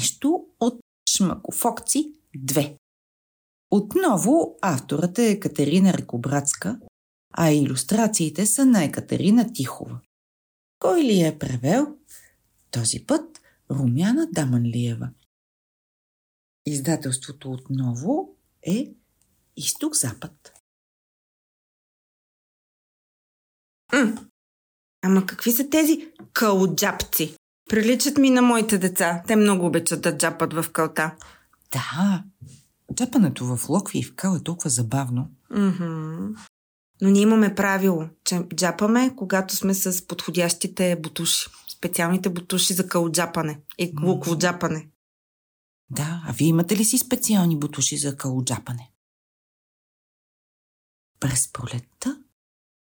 Чудото от Шмакофокци 2. Отново авторът е Катерина Рекобратска, а иллюстрациите са на Екатерина Тихова. Кой ли е превел? Този път Румяна Даманлиева. Издателството отново е Изток-Запад. М. Ама какви са тези кълджапци? Приличат ми на моите деца. Те много обичат да джапат в кълта. Да, джапането в локви и в кал е толкова забавно. Мгм. Но ние имаме правило, че джапаме, когато сме с подходящите бутуши. Специалните бутуши за кълджапане и М. луково джапане. Да, а вие имате ли си специални бутуши за калоджапане? През пролетта,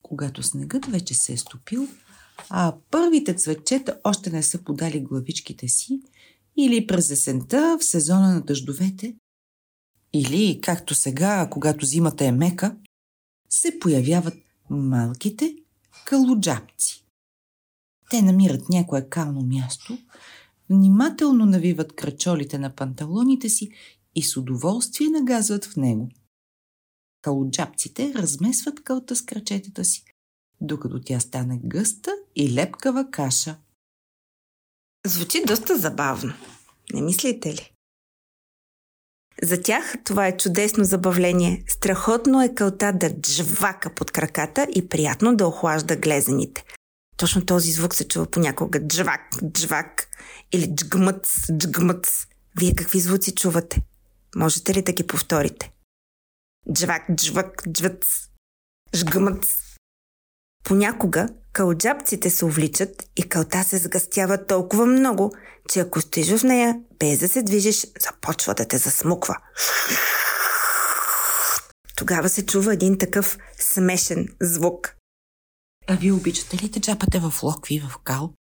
когато снегът вече се е стопил, а първите цветчета още не са подали главичките си, или през есента в сезона на дъждовете, или както сега, когато зимата е мека, се появяват малките калоджапци. Те намират някое кално място, внимателно навиват крачолите на панталоните си и с удоволствие нагазват в него. Калоджапците размесват кълта с крачетата си, докато тя стане гъста и лепкава каша. Звучи доста забавно. Не мислите ли? За тях това е чудесно забавление. Страхотно е кълта да джвака под краката и приятно да охлажда глезените. Точно този звук се чува понякога. Джвак, джвак или джгмъц, джгмъц. Вие какви звуци чувате? Можете ли да ги повторите? Джвак, джвак, джвъц, жгмъц. Понякога кълджапците се увличат и кълта се сгъстява толкова много, че ако стоиш в нея, без да се движиш, започва да те засмуква. Тогава се чува един такъв смешен звук. А вие обичате ли да джапате в локви в кал?